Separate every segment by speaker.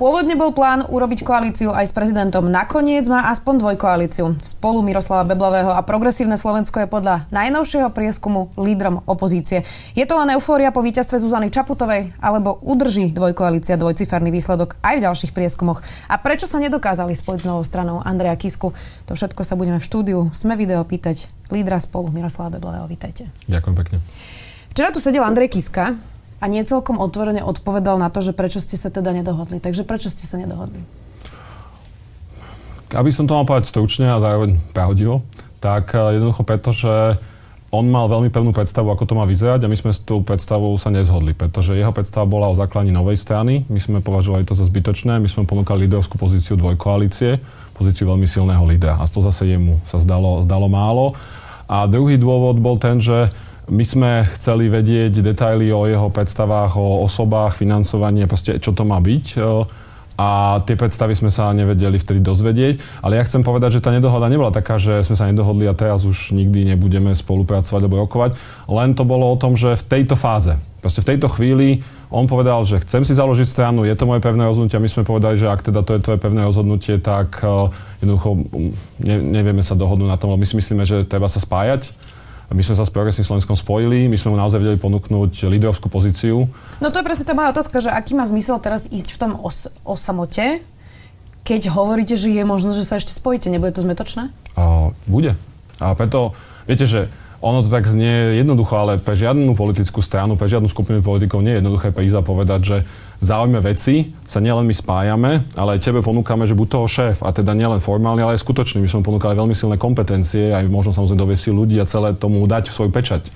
Speaker 1: Pôvodne bol plán urobiť koalíciu aj s prezidentom. Nakoniec má aspoň dvojkoalíciu. Spolu Miroslava Beblavého a Progresívne Slovensko je podľa najnovšieho prieskumu lídrom opozície. Je to len eufória po víťazstve Zuzany Čaputovej, alebo udrží dvojkoalícia dvojciferný výsledok aj v ďalších prieskumoch? A prečo sa nedokázali spojiť s novou stranou Andreja Kisku? To všetko sa budeme v štúdiu Sme video pýtať lídra spolu Miroslava Beblavého. Vítajte.
Speaker 2: Ďakujem pekne.
Speaker 1: Včera tu sedel Andrej Kiska, a nie celkom otvorene odpovedal na to, že prečo ste sa teda nedohodli. Takže prečo ste sa nedohodli?
Speaker 2: Aby som to mal povedať stručne a zároveň pravdivo, tak eh, jednoducho preto, že on mal veľmi pevnú predstavu, ako to má vyzerať a my sme s tou predstavou sa nezhodli, pretože jeho predstava bola o základe novej strany. My sme považovali to za zbytočné, my sme ponúkali líderovskú pozíciu dvojkoalície, pozíciu veľmi silného lídra a to zase jemu sa zdalo, zdalo málo. A druhý dôvod bol ten, že my sme chceli vedieť detaily o jeho predstavách, o osobách, financovanie, proste čo to má byť. E, a tie predstavy sme sa nevedeli vtedy dozvedieť. Ale ja chcem povedať, že tá nedohoda nebola taká, že sme sa nedohodli a teraz už nikdy nebudeme spolupracovať alebo rokovať. Len to bolo o tom, že v tejto fáze, proste v tejto chvíli on povedal, že chcem si založiť stranu, je to moje pevné rozhodnutie a my sme povedali, že ak teda to je tvoje pevné rozhodnutie, tak uh, jednoducho ne, nevieme sa dohodnúť na tom, lebo my si myslíme, že treba sa spájať my sme sa s Progresným Slovenskom spojili, my sme mu naozaj vedeli ponúknuť líderovskú pozíciu.
Speaker 1: No to je presne tá moja otázka, že aký má zmysel teraz ísť v tom os- o samote, keď hovoríte, že je možnosť, že sa ešte spojíte. Nebude to zmetočné?
Speaker 2: A, bude. A preto, viete, že ono to tak znie jednoducho, ale pre žiadnu politickú stranu, pre žiadnu skupinu politikov nie je jednoduché prísť a povedať, že v záujme veci sa nielen my spájame, ale aj tebe ponúkame, že buď toho šéf, a teda nielen formálne, ale aj skutočný. My sme ponúkali veľmi silné kompetencie, aj možno samozrejme doviesť ľudí a celé tomu dať svoj pečať.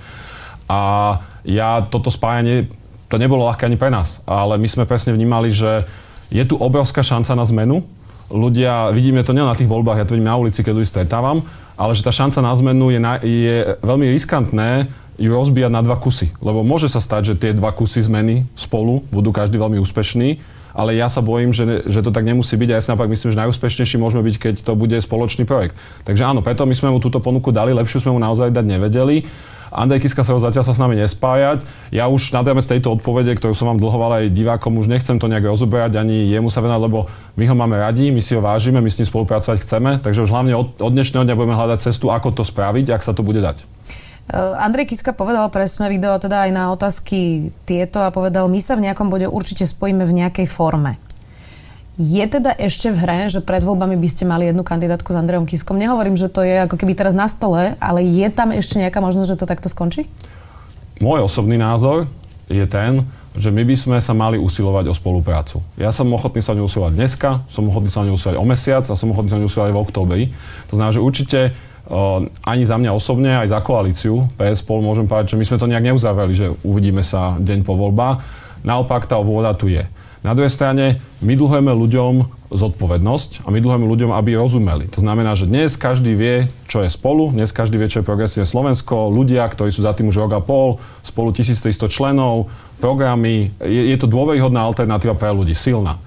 Speaker 2: A ja toto spájanie, to nebolo ľahké ani pre nás, ale my sme presne vnímali, že je tu obrovská šanca na zmenu. Ľudia, vidíme to nielen na tých voľbách, ja to vidím na ulici, keď ľudí stretávam, ale že tá šanca na zmenu je, na, je veľmi riskantné ju rozbíjať na dva kusy. Lebo môže sa stať, že tie dva kusy zmeny spolu budú každý veľmi úspešný, ale ja sa bojím, že, že to tak nemusí byť a ja si naopak myslím, že najúspešnejší môžeme byť, keď to bude spoločný projekt. Takže áno, preto my sme mu túto ponuku dali, lepšiu sme mu naozaj dať nevedeli. Andrej Kiska sa zatiaľ sa s nami nespájať. Ja už nad z tejto odpovede, ktorú som vám dlhoval aj divákom, už nechcem to nejak rozoberať ani jemu sa venovať, lebo my ho máme radi, my si ho vážime, my s ním spolupracovať chceme, takže už hlavne od, od dnešného dňa budeme hľadať cestu, ako to spraviť, ak sa to bude dať.
Speaker 1: Eh, Andrej Kiska povedal pre sme video teda aj na otázky tieto a povedal, my sa v nejakom bode určite spojíme v nejakej forme. Je teda ešte v hre, že pred voľbami by ste mali jednu kandidátku s Andrejom Kiskom? Nehovorím, že to je ako keby teraz na stole, ale je tam ešte nejaká možnosť, že to takto skončí?
Speaker 2: Môj osobný názor je ten, že my by sme sa mali usilovať o spoluprácu. Ja som ochotný sa o ňu usilovať dneska, som ochotný sa o ňu usilovať o mesiac a som ochotný sa o ňu usilovať v oktobri. To znamená, že určite ani za mňa osobne, aj za koalíciu PS spolu môžem povedať, že my sme to nejak neuzavreli, že uvidíme sa deň po voľbách. Naopak tá vôľa tu je. Na druhej strane, my dlhujeme ľuďom zodpovednosť a my dlhujeme ľuďom, aby rozumeli. To znamená, že dnes každý vie, čo je spolu, dnes každý vie, čo je progresívne Slovensko, ľudia, ktorí sú za tým už rok a pol, spolu 1300 členov, programy, je, je to dôveryhodná alternatíva pre ľudí, silná.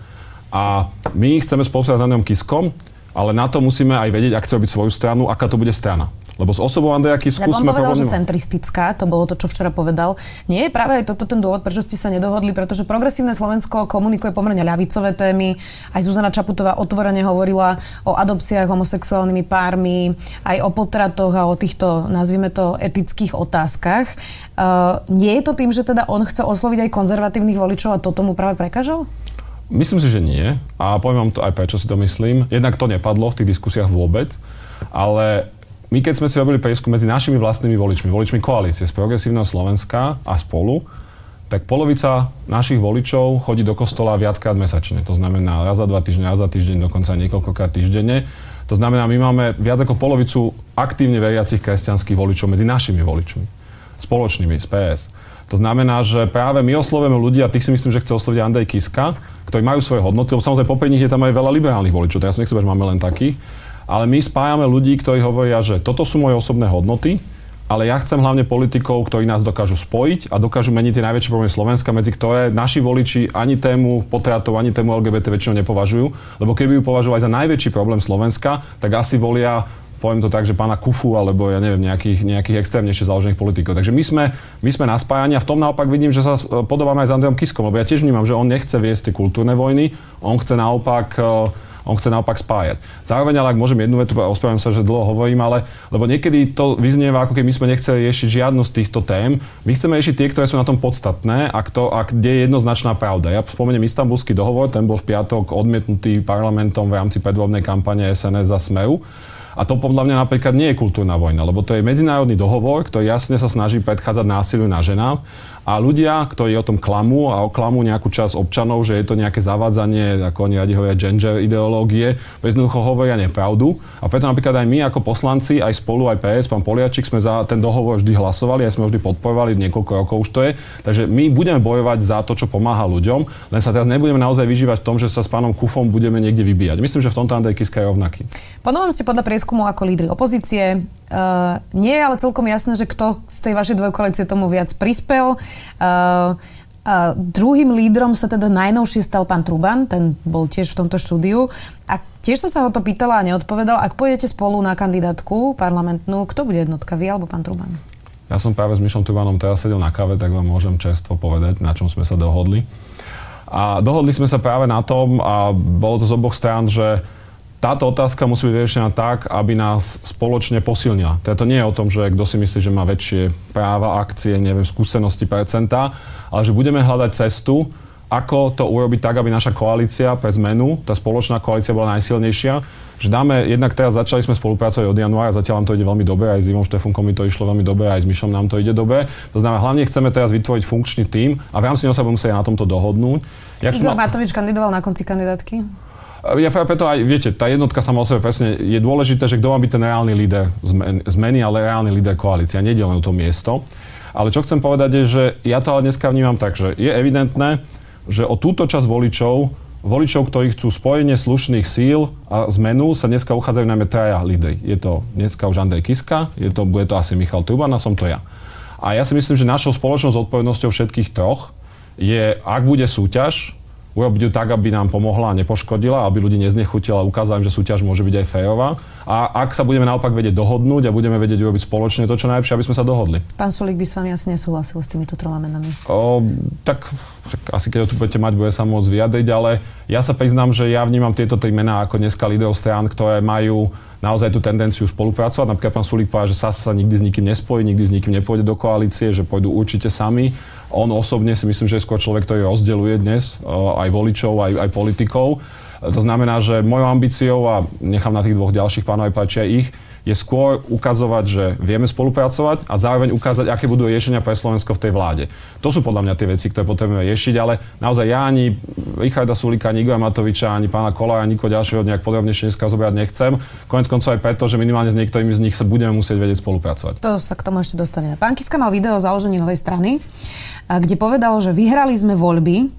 Speaker 2: A my chceme spolupracovať s Andrejom Kiskom, ale na to musíme aj vedieť, ak chce robiť svoju stranu, aká to bude strana. Lebo s osobou Andreja Kisku
Speaker 1: sme... povedal, že centristická, to bolo to, čo včera povedal. Nie je práve aj toto ten dôvod, prečo ste sa nedohodli, pretože progresívne Slovensko komunikuje pomerne ľavicové témy. Aj Zuzana Čaputová otvorene hovorila o adopciách homosexuálnymi pármi, aj o potratoch a o týchto, nazvime to, etických otázkach. Uh, nie je to tým, že teda on chce osloviť aj konzervatívnych voličov a to tomu práve prekážal?
Speaker 2: Myslím si, že nie. A poviem vám to aj prečo si to myslím. Jednak to nepadlo v tých diskusiách vôbec, ale my keď sme si robili prieskum medzi našimi vlastnými voličmi, voličmi koalície z Progresívneho Slovenska a spolu, tak polovica našich voličov chodí do kostola viackrát mesačne. To znamená raz za dva týždne, raz za týždeň, dokonca niekoľkokrát týždenne. To znamená, my máme viac ako polovicu aktívne veriacich kresťanských voličov medzi našimi voličmi. Spoločnými, z PS. To znamená, že práve my oslovujeme ľudí, a tých si myslím, že chce osloviť Andrej Kiska, ktorí majú svoje hodnoty, lebo samozrejme popri nich je tam aj veľa liberálnych voličov, teraz nechcem, že máme len takých, ale my spájame ľudí, ktorí hovoria, že toto sú moje osobné hodnoty ale ja chcem hlavne politikov, ktorí nás dokážu spojiť a dokážu meniť tie najväčšie problémy Slovenska, medzi ktoré naši voliči ani tému potratov, ani tému LGBT väčšinou nepovažujú. Lebo keby ju považovali za najväčší problém Slovenska, tak asi volia poviem to tak, že pána Kufu alebo ja neviem, nejakých, nejakých extrémnejšie založených politikov. Takže my sme, my sme na spájani a v tom naopak vidím, že sa podobáme aj s Andrejom Kiskom, lebo ja tiež vnímam, že on nechce viesť tie kultúrne vojny, on chce naopak uh, on chce naopak spájať. Zároveň ale ak môžem jednu vetu, ospravedlňujem sa, že dlho hovorím, ale lebo niekedy to vyznieva, ako keby my sme nechceli riešiť žiadnu z týchto tém. My chceme riešiť tie, ktoré sú na tom podstatné a, kto, a kde je jednoznačná pravda. Ja spomeniem istambulský dohovor, ten bol v piatok odmietnutý parlamentom v rámci predvoľnej kampane SNS za Smeru. A to podľa mňa napríklad nie je kultúrna vojna, lebo to je medzinárodný dohovor, ktorý jasne sa snaží predchádzať násiliu na ženách a ľudia, ktorí o tom klamú a oklamú nejakú časť občanov, že je to nejaké zavádzanie, ako oni radi hovoria, gender ideológie, jednoducho hovoria nepravdu. A preto napríklad aj my ako poslanci, aj spolu, aj PS, pán Poliačik, sme za ten dohovor vždy hlasovali, aj sme ho vždy podporovali, niekoľko rokov už to je. Takže my budeme bojovať za to, čo pomáha ľuďom, len sa teraz nebudeme naozaj vyžívať v tom, že sa s pánom Kufom budeme niekde vybíjať. Myslím, že v tomto Andrej Kiska je rovnaký.
Speaker 1: Ponovom ste podľa prieskumu ako lídry opozície. Uh, nie je ale celkom jasné, že kto z tej vašej dvojkoalície tomu viac prispel. Uh, a druhým lídrom sa teda najnovšie stal pán Truban, ten bol tiež v tomto štúdiu. A tiež som sa ho to pýtala a neodpovedal. Ak pôjdete spolu na kandidátku parlamentnú, kto bude jednotka, vy alebo pán Truban?
Speaker 2: Ja som práve s Mišom Trubanom teraz sedel na káve, tak vám môžem čerstvo povedať, na čom sme sa dohodli. A dohodli sme sa práve na tom, a bolo to z oboch strán, že táto otázka musí byť vyriešená tak, aby nás spoločne posilnila. Teda to nie je o tom, že kto si myslí, že má väčšie práva, akcie, neviem, skúsenosti, percentá, ale že budeme hľadať cestu, ako to urobiť tak, aby naša koalícia pre zmenu, tá spoločná koalícia bola najsilnejšia, že dáme, jednak teraz začali sme spolupracovať od januára, zatiaľ nám to ide veľmi dobre, aj s Ivom Štefunkom mi to išlo veľmi dobre, aj s Myšom nám to ide dobre. To znamená, hlavne chceme teraz vytvoriť funkčný tím a v rámci neho sa budeme musieť na tomto dohodnúť.
Speaker 1: Jak Igor mal... Matovič kandidoval na konci kandidátky?
Speaker 2: Ja preto aj, viete, tá jednotka sama o sebe presne je dôležité, že kto má byť ten reálny líder zmeny, ale reálny líder koalícia, nie len to miesto. Ale čo chcem povedať je, že ja to ale dneska vnímam tak, že je evidentné, že o túto časť voličov, voličov, ktorí chcú spojenie slušných síl a zmenu, sa dneska uchádzajú najmä traja lídry. Je to dneska už Andrej Kiska, je to, bude to asi Michal Truban a som to ja. A ja si myslím, že našou spoločnou zodpovednosťou všetkých troch je, ak bude súťaž, urobiť ju tak, aby nám pomohla a nepoškodila, aby ľudí neznechutila ukázala im, že súťaž môže byť aj férová. A ak sa budeme naopak vedieť dohodnúť a budeme vedieť urobiť spoločne to, čo najlepšie, aby sme sa dohodli.
Speaker 1: Pán Sulík by s vami asi nesúhlasil s týmito troma menami.
Speaker 2: O, tak asi keď ho tu budete mať, bude sa môcť vyjadriť, ale ja sa priznám, že ja vnímam tieto tri mená ako dneska líderov strán, ktoré majú naozaj tú tendenciu spolupracovať. Napríklad pán Sulík povedal, že sa sa nikdy s nikým nespojí, nikdy s nikým nepôjde do koalície, že pôjdu určite sami. On osobne si myslím, že je skôr človek, ktorý rozdeľuje dnes aj voličov, aj, aj politikov. To znamená, že mojou ambíciou, a nechám na tých dvoch ďalších pánov aj páčia ich, je skôr ukazovať, že vieme spolupracovať a zároveň ukázať, aké budú riešenia pre Slovensko v tej vláde. To sú podľa mňa tie veci, ktoré potrebujeme riešiť, ale naozaj ja ani Richarda Sulika, ani Igora Matoviča, ani pána Kolára, nikoho ďalšieho nejak podrobnejšie dneska zobrať nechcem. Konec koncov aj preto, že minimálne s niektorými z nich sa budeme musieť vedieť spolupracovať.
Speaker 1: To sa k tomu ešte dostaneme. Pán Kiska mal video o založení novej strany, kde povedal, že vyhrali sme voľby,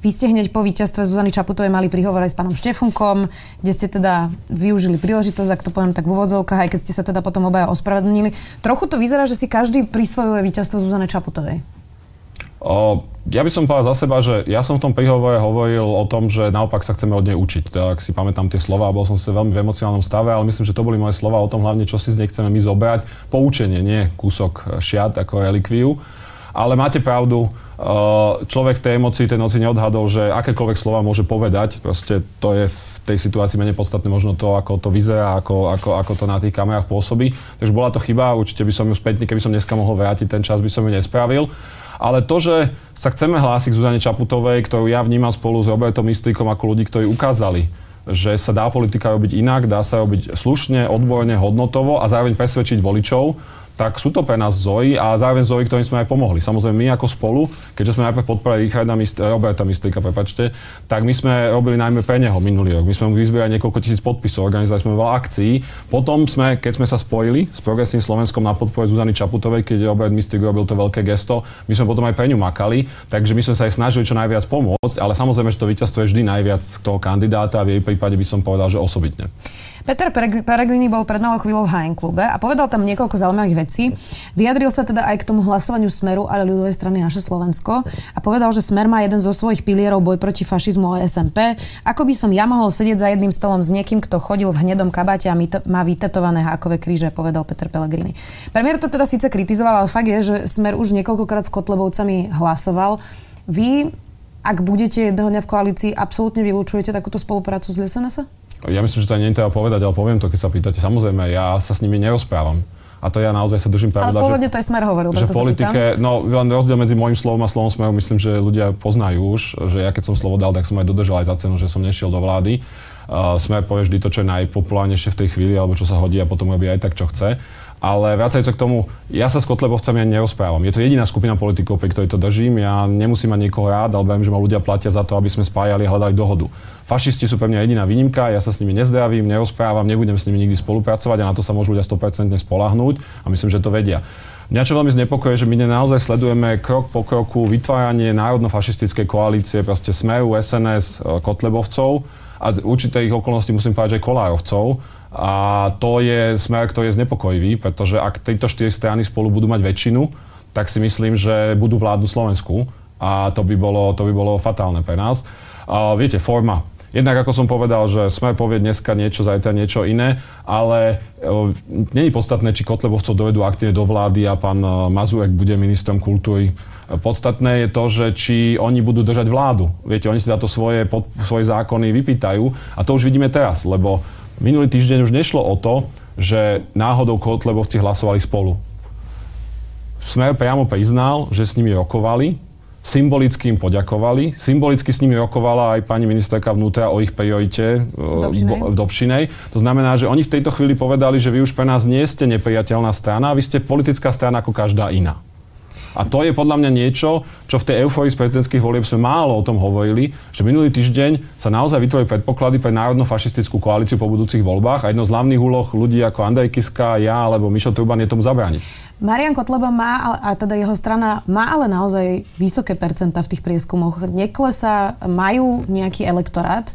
Speaker 1: vy ste hneď po víťazstve Zuzany Čaputovej mali prihovor aj s pánom Štefunkom, kde ste teda využili príležitosť, ak to poviem tak v úvodzovkách, aj keď ste sa teda potom obaja ospravedlnili. Trochu to vyzerá, že si každý prisvojuje víťazstvo Zuzany Čaputovej.
Speaker 2: O, ja by som povedal za seba, že ja som v tom príhovore hovoril o tom, že naopak sa chceme od nej učiť. Tak si pamätám tie slova, bol som si veľmi v emocionálnom stave, ale myslím, že to boli moje slova o tom hlavne, čo si z nej chceme my zobrať. Poučenie, nie kúsok šiat ako relikviu. Ale máte pravdu, človek v tej emocii, tej noci neodhadol, že akékoľvek slova môže povedať. Proste to je v tej situácii menej podstatné možno to, ako to vyzerá, ako, ako, ako to na tých kamerách pôsobí. Takže bola to chyba, určite by som ju späť, keby som dneska mohol vrátiť ten čas, by som ju nespravil. Ale to, že sa chceme hlásiť k Zuzane Čaputovej, ktorú ja vnímam spolu s Robertom Mistrikom ako ľudí, ktorí ukázali, že sa dá politika robiť inak, dá sa robiť slušne, odborne, hodnotovo a zároveň presvedčiť voličov, tak sú to pre nás Zoji a zároveň Zoji, ktorým sme aj pomohli. Samozrejme, my ako spolu, keďže sme najprv podporili Richarda Mist- Roberta Mistrika, prepačte, tak my sme robili najmä pre neho minulý rok. My sme mu vyzbierali niekoľko tisíc podpisov, organizovali sme veľa akcií. Potom sme, keď sme sa spojili s Progresným Slovenskom na podpore Zuzany Čaputovej, keď Robert Mistrik robil to veľké gesto, my sme potom aj pre ňu makali, takže my sme sa aj snažili čo najviac pomôcť, ale samozrejme, že to víťazstvo je vždy najviac toho kandidáta a v jej prípade by som povedal, že osobitne.
Speaker 1: Peter Peregrini bol pred malou chvíľou v HN klube a povedal tam niekoľko zaujímavých vecí. Vyjadril sa teda aj k tomu hlasovaniu Smeru, ale ľudovej strany naše Slovensko a povedal, že Smer má jeden zo svojich pilierov boj proti fašizmu a SMP. Ako by som ja mohol sedieť za jedným stolom s niekým, kto chodil v hnedom kabáte a má vytetované hákové kríže, povedal Peter Pellegrini. Premiér to teda síce kritizoval, ale fakt je, že Smer už niekoľkokrát s Kotlebovcami hlasoval. Vy ak budete jedného dňa v koalícii, absolútne vylúčujete takúto spoluprácu s SNS?
Speaker 2: Ja myslím, že to nie je treba povedať, ale poviem to, keď sa pýtate. Samozrejme, ja sa s nimi nerozprávam. A to ja naozaj sa držím pravidla,
Speaker 1: Ale pôvodne to aj Smer hovoril,
Speaker 2: že politike, no len rozdiel medzi môjim slovom a slovom Smeru, myslím, že ľudia poznajú už, že ja keď som slovo dal, tak som aj dodržal aj za cenu, že som nešiel do vlády. Uh, Smer povie vždy to, čo je najpopulárnejšie v tej chvíli, alebo čo sa hodí a potom robí aj tak, čo chce. Ale vracajúce k tomu, ja sa s Kotlebovcami ani nerozprávam. Je to jediná skupina politikov, pri ktorej to držím. Ja nemusím mať niekoho rád, ale viem, že ma ľudia platia za to, aby sme spájali a hľadali dohodu. Fašisti sú pre mňa jediná výnimka, ja sa s nimi nezdravím, nerozprávam, nebudem s nimi nikdy spolupracovať a na to sa môžu ľudia 100% spolahnúť a myslím, že to vedia. Mňa čo veľmi znepokojuje, že my naozaj sledujeme krok po kroku vytváranie národno-fašistickej koalície, proste Smeru, SNS, e, Kotlebovcov a z určitých okolností musím povedať, že Kolárovcov a to je smer, ktorý je znepokojivý, pretože ak tieto štyri strany spolu budú mať väčšinu, tak si myslím, že budú vládnu Slovensku a to by bolo, to by bolo fatálne pre nás. A viete, forma. Jednak, ako som povedal, že Smer povie dneska niečo, zajtra niečo iné, ale e, není podstatné, či Kotlebovcov dovedú aktívne do vlády a pán e, Mazurek bude ministrom kultúry. Podstatné je to, že či oni budú držať vládu. Viete, oni si za to svoje, pod, svoje zákony vypýtajú a to už vidíme teraz, lebo Minulý týždeň už nešlo o to, že náhodou Kotlebovci hlasovali spolu. Smer priamo priznal, že s nimi rokovali, symbolicky im poďakovali. Symbolicky s nimi rokovala aj pani ministerka vnútra o ich priorite v Dobšinej. To znamená, že oni v tejto chvíli povedali, že vy už pre nás nie ste nepriateľná strana, vy ste politická strana ako každá iná. A to je podľa mňa niečo, čo v tej euforii z prezidentských volieb sme málo o tom hovorili, že minulý týždeň sa naozaj vytvorili predpoklady pre národno-fašistickú koalíciu po budúcich voľbách a jedno z hlavných úloh ľudí ako Andrej Kiska, ja alebo Mišo Turban je tomu zabrániť.
Speaker 1: Marian Kotleba má, a teda jeho strana má ale naozaj vysoké percenta v tých prieskumoch. Neklesa, majú nejaký elektorát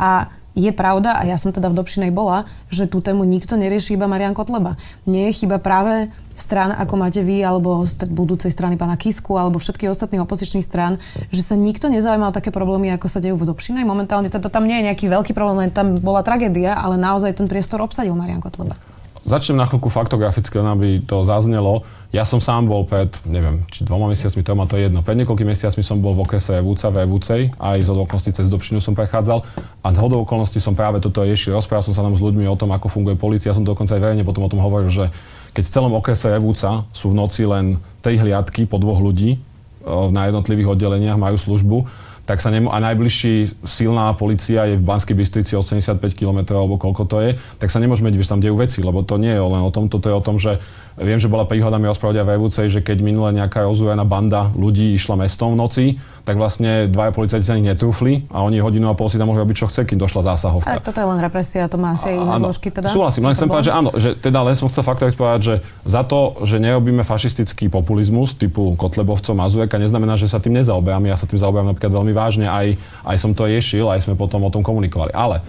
Speaker 1: a je pravda, a ja som teda v Dobšinej bola, že tú tému nikto nerieši iba Marian Kotleba. Nie je chyba práve stran, ako máte vy, alebo budúcej strany pána Kisku, alebo všetkých ostatných opozičných strán, že sa nikto nezaujíma o také problémy, ako sa dejú v Dobšinej. Momentálne teda tam nie je nejaký veľký problém, len tam bola tragédia, ale naozaj ten priestor obsadil Marian Kotleba.
Speaker 2: Začnem na chvíľku faktograficky, aby to zaznelo. Ja som sám bol pred, neviem, či dvoma mesiacmi, to má to jedno. Pred niekoľkými mesiacmi som bol v okrese Vúca, v Evúcej, aj z okolností cez Dobšinu som prechádzal a z hodou okolností som práve toto riešil. Rozprával som sa tam s ľuďmi o tom, ako funguje policia. Ja som dokonca aj verejne potom o tom hovoril, že keď v celom okrese Evúca sú v noci len tri hliadky po dvoch ľudí na jednotlivých oddeleniach, majú službu, tak sa nemo- a najbližší silná policia je v Banskej Bystrici 85 km alebo koľko to je, tak sa nemôžeme diviť, že tam dejú veci, lebo to nie je len o tom, toto je o tom, že Viem, že bola príhoda mi aj v Evúcej, že keď minule nejaká ozúrená banda ľudí išla mestom v noci, tak vlastne dvaja policajti sa nich netrúfli a oni hodinu a pol si tam mohli robiť, čo chce, kým došla zásahovka.
Speaker 1: Ale toto je len represia, to má asi aj iné zložky teda.
Speaker 2: Súhlasím, len chcem povedať, že áno, že teda len som chcel faktorik povedať, že za to, že nerobíme fašistický populizmus typu Kotlebovcov, Mazureka, neznamená, že sa tým nezaoberáme. Ja sa tým zaoberám napríklad veľmi vážne, aj, aj som to riešil, aj sme potom o tom komunikovali. Ale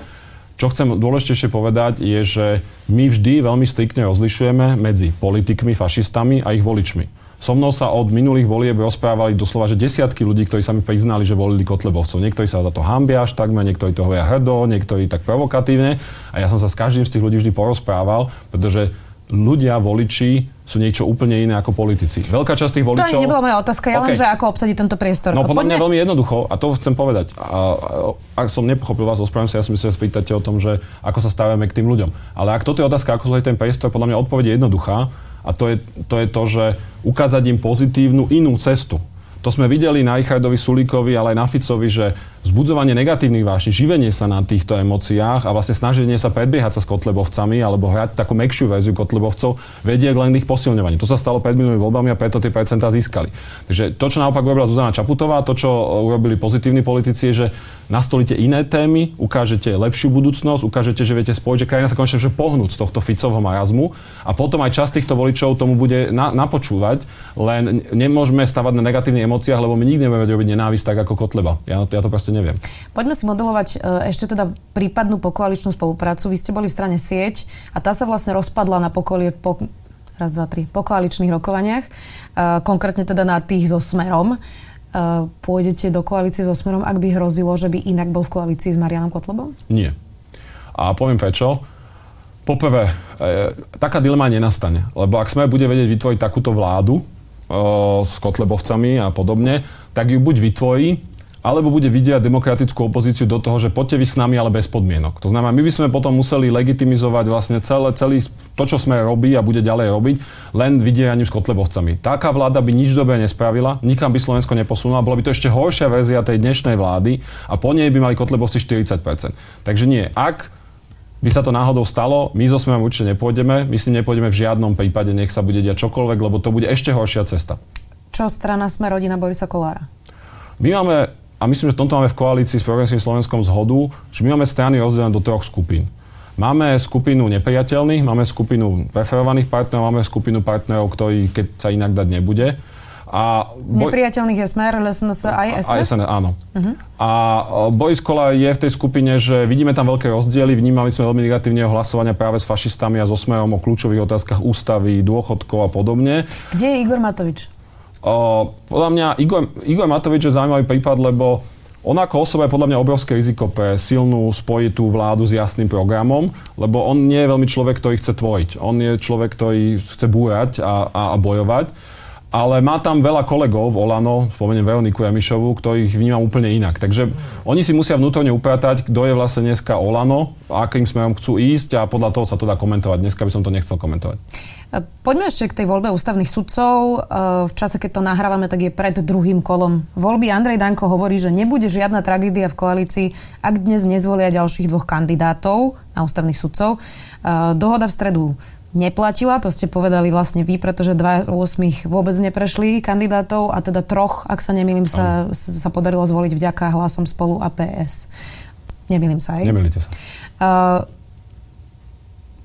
Speaker 2: čo chcem dôležitejšie povedať je, že my vždy veľmi striktne rozlišujeme medzi politikmi, fašistami a ich voličmi. So mnou sa od minulých volieb rozprávali doslova, že desiatky ľudí, ktorí sa mi priznali, že volili Kotlebovcov. Niektorí sa za to hambia až takmer, niektorí to hovoria hrdo, niektorí tak provokatívne. A ja som sa s každým z tých ľudí vždy porozprával, pretože ľudia, voliči sú niečo úplne iné ako politici. Veľká časť tých voličov...
Speaker 1: To nebola moja otázka, ja okay. len, že ako obsadiť tento priestor.
Speaker 2: No podľa mňa veľmi jednoducho, a to chcem povedať. A, ak som nepochopil vás, ospravedlňujem sa, ja si myslím, že spýtate o tom, že ako sa stávame k tým ľuďom. Ale ak toto je otázka, ako zložiť ten priestor, podľa mňa odpoveď je jednoduchá. A to je, to je to, že ukázať im pozitívnu inú cestu. To sme videli na Richardovi Sulíkovi, ale aj na Ficovi, že vzbudzovanie negatívnych vášní, živenie sa na týchto emóciách a vlastne snaženie sa predbiehať sa s Kotlebovcami alebo hrať takú mekšiu verziu Kotlebovcov vedie k len ich posilňovaniu. To sa stalo pred minulými voľbami a preto tie percentá získali. Takže to, čo naopak urobila Zuzana Čaputová, to, čo urobili pozitívni politici, je, že nastolíte iné témy, ukážete lepšiu budúcnosť, ukážete, že viete spojiť, že krajina sa konečne že pohnúť z tohto Ficovho marazmu a potom aj časť týchto voličov tomu bude na, napočúvať, len nemôžeme stavať na negatívnych emóciách, lebo my nikdy nebudeme robiť nenávisť tak ako Kotleba. Ja, ja to proste neviem.
Speaker 1: Poďme si modelovať e, ešte teda prípadnú pokoaličnú spoluprácu. Vy ste boli v strane sieť a tá sa vlastne rozpadla na pokolie, po, raz, dva, tri, po koaličných rokovaniach, e, konkrétne teda na tých so Smerom. E, pôjdete do koalície so Smerom, ak by hrozilo, že by inak bol v koalícii s Marianom Kotlebom?
Speaker 2: Nie. A poviem prečo. Poprvé, taká dilema nenastane, lebo ak sme bude vedieť vytvoriť takúto vládu e, s Kotlebovcami a podobne, tak ju buď vytvorí, alebo bude vidieť demokratickú opozíciu do toho, že poďte vy s nami, ale bez podmienok. To znamená, my by sme potom museli legitimizovať vlastne celé, celý to, čo sme robí a bude ďalej robiť, len vydiehaním s kotlebovcami. Taká vláda by nič dobre nespravila, nikam by Slovensko neposunula, bola by to ešte horšia verzia tej dnešnej vlády a po nej by mali kotlebovci 40%. Takže nie, ak by sa to náhodou stalo, my so Smerom určite nepôjdeme, my s ním nepôjdeme v žiadnom prípade, nech sa bude diať čokoľvek, lebo to bude ešte horšia cesta.
Speaker 1: Čo strana Sme rodina Borisa Kolára?
Speaker 2: My máme a myslím, že v tomto máme v koalícii s Progresívnym Slovenskom zhodu, že my máme strany rozdelené do troch skupín. Máme skupinu nepriateľných, máme skupinu preferovaných partnerov, máme skupinu partnerov, ktorí, keď sa inak dať nebude.
Speaker 1: A boj... Nepriateľných je Smer, SNS aj
Speaker 2: SNS? SNS, áno. Uh-huh. A Boris Kola je v tej skupine, že vidíme tam veľké rozdiely, vnímali sme veľmi negatívne hlasovania práve s fašistami a so Smerom o kľúčových otázkach ústavy, dôchodkov a podobne.
Speaker 1: Kde je Igor Matovič?
Speaker 2: Podľa mňa Igor, Igor Matovič je zaujímavý prípad, lebo on ako osoba je podľa mňa obrovské riziko pre silnú spojitú vládu s jasným programom, lebo on nie je veľmi človek, ktorý chce tvoriť. On je človek, ktorý chce búrať a, a, a bojovať. Ale má tam veľa kolegov Olano, spomeniem Veroniku Jamišovu, ktorých vnímam úplne inak. Takže oni si musia vnútorne upratať, kto je vlastne dneska Olano, akým smerom chcú ísť a podľa toho sa to dá komentovať. Dneska by som to nechcel komentovať.
Speaker 1: Poďme ešte k tej voľbe ústavných sudcov. E, v čase, keď to nahrávame, tak je pred druhým kolom voľby. Andrej Danko hovorí, že nebude žiadna tragédia v koalícii, ak dnes nezvolia ďalších dvoch kandidátov na ústavných sudcov. E, dohoda v stredu neplatila, to ste povedali vlastne vy, pretože dva z 8 vôbec neprešli kandidátov a teda troch, ak sa nemýlim, sa, sa podarilo zvoliť vďaka hlasom spolu a PS. Nemýlim sa, aj?
Speaker 2: Nemýlite sa. Uh,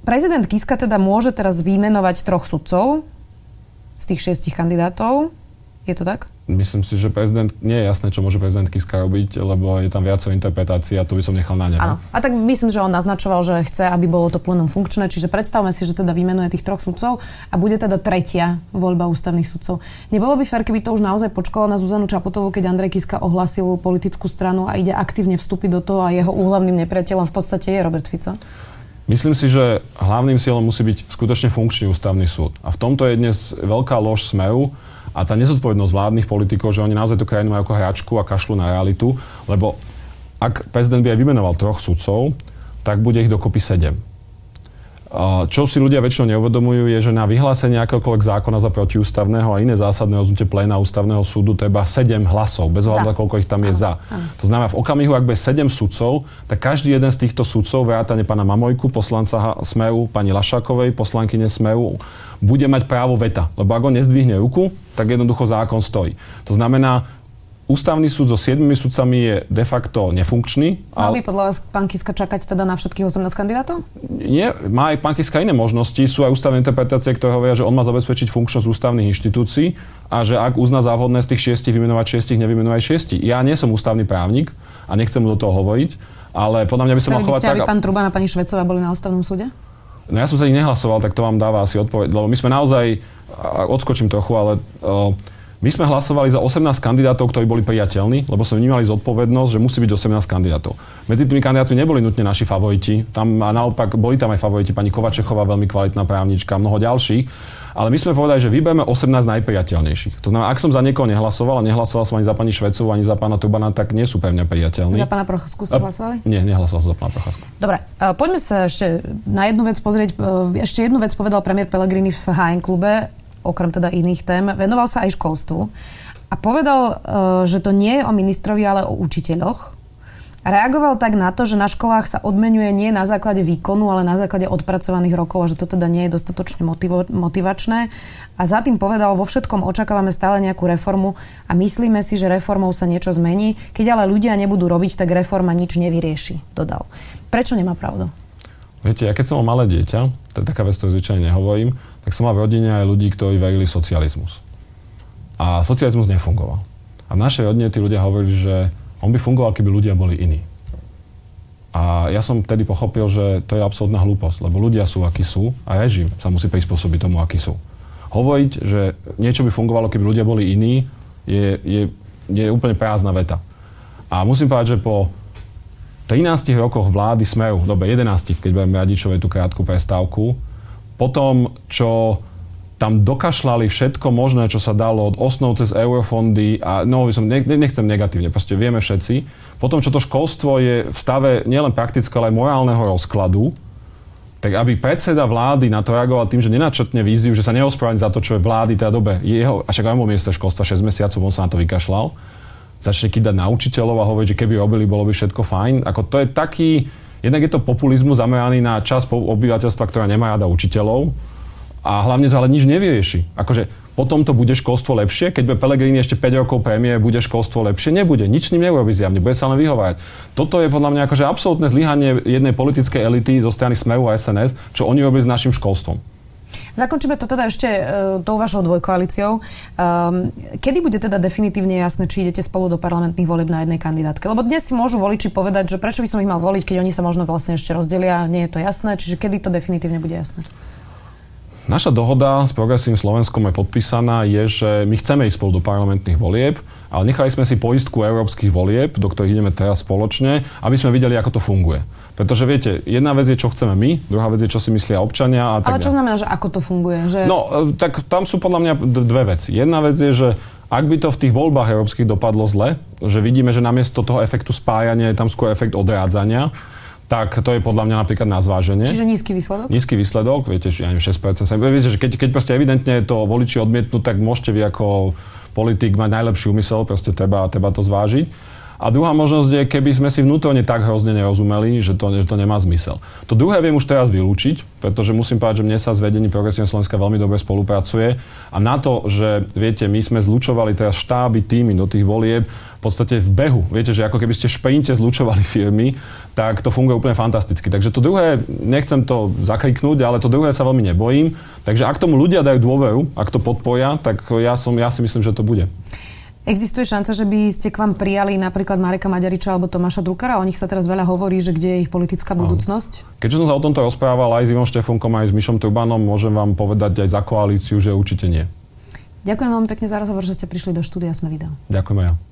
Speaker 1: Prezident Kiska teda môže teraz vymenovať troch sudcov z tých šiestich kandidátov. Je to tak?
Speaker 2: Myslím si, že prezident, nie je jasné, čo môže prezident Kiska robiť, lebo je tam viacej interpretácií a to by som nechal na neho.
Speaker 1: Áno. A tak myslím, že on naznačoval, že chce, aby bolo to plenom funkčné, čiže predstavme si, že teda vymenuje tých troch sudcov a bude teda tretia voľba ústavných sudcov. Nebolo by fér, keby to už naozaj počkalo na Zuzanu Čaputovú, keď Andrej Kiska ohlasil politickú stranu a ide aktívne vstúpiť do toho a jeho úhlavným nepriateľom v podstate je Robert Fico?
Speaker 2: Myslím si, že hlavným cieľom musí byť skutočne funkčný ústavný súd. A v tomto je dnes veľká lož Smeru a tá nezodpovednosť vládnych politikov, že oni naozaj tú krajinu majú ako hračku a kašľú na realitu, lebo ak prezident by aj vymenoval troch sudcov, tak bude ich dokopy sedem. Čo si ľudia väčšinou neuvedomujú, je, že na vyhlásenie akéhokoľvek zákona za protiústavného a iné zásadné rozhodnutie pléna ústavného súdu treba 7 hlasov, bez ohľadu, koľko ich tam je za. To znamená, v okamihu, ak bude 7 sudcov, tak každý jeden z týchto sudcov, vrátane pána Mamojku, poslanca Smeru, pani Lašakovej, poslankyne Smeru, bude mať právo veta. Lebo ak on nezdvihne ruku, tak jednoducho zákon stojí. To znamená, Ústavný súd so siedmimi sudcami je de facto nefunkčný.
Speaker 1: Mal by podľa vás pán Kiska čakať teda na všetkých 18 kandidátov?
Speaker 2: Nie, má aj pán Kiska iné možnosti. Sú aj ústavné interpretácie, ktoré hovoria, že on má zabezpečiť funkčnosť ústavných inštitúcií a že ak uzná závodné z tých šiestich vymenovať šiestich, nevymenuje aj šiestich. Ja nie som ústavný právnik a nechcem mu do toho hovoriť, ale podľa mňa by som
Speaker 1: mal
Speaker 2: chovať
Speaker 1: tak... aby pán Truban a pani Švecová boli na ústavnom súde?
Speaker 2: No ja som sa ich nehlasoval, tak to vám dáva asi odpoveď, lebo my sme naozaj, odskočím trochu, ale uh, my sme hlasovali za 18 kandidátov, ktorí boli priateľní, lebo sme vnímali zodpovednosť, že musí byť 18 kandidátov. Medzi tými kandidátmi neboli nutne naši favoriti, tam a naopak boli tam aj favoriti, pani Kovačechová, veľmi kvalitná právnička, mnoho ďalších. Ale my sme povedali, že vyberieme 18 najpriateľnejších. To znamená, ak som za niekoho nehlasoval a nehlasoval som ani za pani Švecovú, ani za pána Tubana, tak nie sú pre mňa priateľní.
Speaker 1: Za pána Procházku ste hlasovali?
Speaker 2: Nie, nehlasoval som za pána Procházku.
Speaker 1: Dobre, poďme sa ešte na jednu vec pozrieť. E, ešte jednu vec povedal premiér Pellegrini v HN klube okrem teda iných tém, venoval sa aj školstvu a povedal, e, že to nie je o ministrovi, ale o učiteľoch. Reagoval tak na to, že na školách sa odmenuje nie na základe výkonu, ale na základe odpracovaných rokov a že to teda nie je dostatočne motivo- motivačné. A za tým povedal, vo všetkom očakávame stále nejakú reformu a myslíme si, že reformou sa niečo zmení. Keď ale ľudia nebudú robiť, tak reforma nič nevyrieši, dodal. Prečo nemá pravdu?
Speaker 2: Viete, ja keď som mal malé dieťa, to je taká vec, ktorú zvyčajne nehovorím, tak som mal v rodine aj ľudí, ktorí verili socializmus. A socializmus nefungoval. A v našej rodine tí ľudia hovorili, že On by fungoval, keby ľudia boli iní. A ja som vtedy pochopil, že to je absolútna hlúposť, lebo ľudia sú, akí sú a režim sa musí prispôsobiť tomu, akí sú. Hovoriť, že niečo by fungovalo, keby ľudia boli iní, je, je, je úplne prázdna veta. A musím povedať, že po 13 rokoch vlády Smeru, dobre 11, keď budeme Radičovej tú krátku prestávku, po tom, čo tam dokašľali všetko možné, čo sa dalo od osnov cez eurofondy a no, som, nechcem negatívne, proste vieme všetci. Potom, čo to školstvo je v stave nielen praktického, ale aj morálneho rozkladu, tak aby predseda vlády na to reagoval tým, že nenačrtne víziu, že sa neospravedlní za to, čo je vlády teda dobe. Jeho, a však aj bol minister školstva 6 mesiacov, on sa na to vykašľal začne kýdať na učiteľov a hovoriť, že keby robili, bolo by všetko fajn. Ako to je taký, jednak je to populizmus zameraný na časť obyvateľstva, ktorá nemá rada učiteľov a hlavne to ale nič nevyrieši. Akože potom to bude školstvo lepšie, keď bude Pelegrini ešte 5 rokov premiér, bude školstvo lepšie, nebude. Nič s ním neurobi zjavne, bude sa len vyhovárať. Toto je podľa mňa akože absolútne zlyhanie jednej politickej elity zo strany Smeru a SNS, čo oni robili s našim školstvom.
Speaker 1: Zakončíme to teda ešte uh, tou vašou dvojkoalíciou. Um, kedy bude teda definitívne jasné, či idete spolu do parlamentných volieb na jednej kandidátke? Lebo dnes si môžu voliči povedať, že prečo by som ich mal voliť, keď oni sa možno vlastne ešte rozdelia, nie je to jasné. Čiže kedy to definitívne bude jasné?
Speaker 2: Naša dohoda s Progresívnym Slovenskom je podpísaná, je, že my chceme ísť spolu do parlamentných volieb, ale nechali sme si poistku európskych volieb, do ktorých ideme teraz spoločne, aby sme videli, ako to funguje. Pretože viete, jedna vec je, čo chceme my, druhá vec je, čo si myslia občania. A
Speaker 1: tak Ale čo znamená, že ako to funguje? Že...
Speaker 2: No, e, tak tam sú podľa mňa dve veci. Jedna vec je, že ak by to v tých voľbách európskych dopadlo zle, že vidíme, že namiesto toho efektu spájania je tam skôr efekt odrádzania, tak to je podľa mňa napríklad na zváženie.
Speaker 1: Čiže nízky výsledok?
Speaker 2: Nízky výsledok, viete, že ja neviem, 6%. Viete, že keď, keď proste evidentne to voliči odmietnú, tak môžete vy ako politik mať najlepší úmysel, proste treba, treba to zvážiť. A druhá možnosť je, keby sme si vnútorne tak hrozne nerozumeli, že to, že to nemá zmysel. To druhé viem už teraz vylúčiť, pretože musím povedať, že mne sa s vedením Progresívne Slovenska veľmi dobre spolupracuje. A na to, že viete, my sme zlučovali teraz štáby, týmy do tých volieb, v podstate v behu. Viete, že ako keby ste šprinte zlučovali firmy, tak to funguje úplne fantasticky. Takže to druhé, nechcem to zakriknúť, ale to druhé sa veľmi nebojím. Takže ak tomu ľudia dajú dôveru, ak to podpoja, tak ja, som, ja si myslím, že to bude.
Speaker 1: Existuje šanca, že by ste k vám prijali napríklad Mareka Maďariča alebo Tomáša Drukara? O nich sa teraz veľa hovorí, že kde je ich politická budúcnosť?
Speaker 2: Keďže som sa o tomto rozprával aj s Ivom Štefunkom, aj s Mišom Turbanom, môžem vám povedať aj za koalíciu, že určite nie.
Speaker 1: Ďakujem veľmi pekne za rozhovor, že ste prišli do štúdia Sme video.
Speaker 2: Ďakujem aj ja.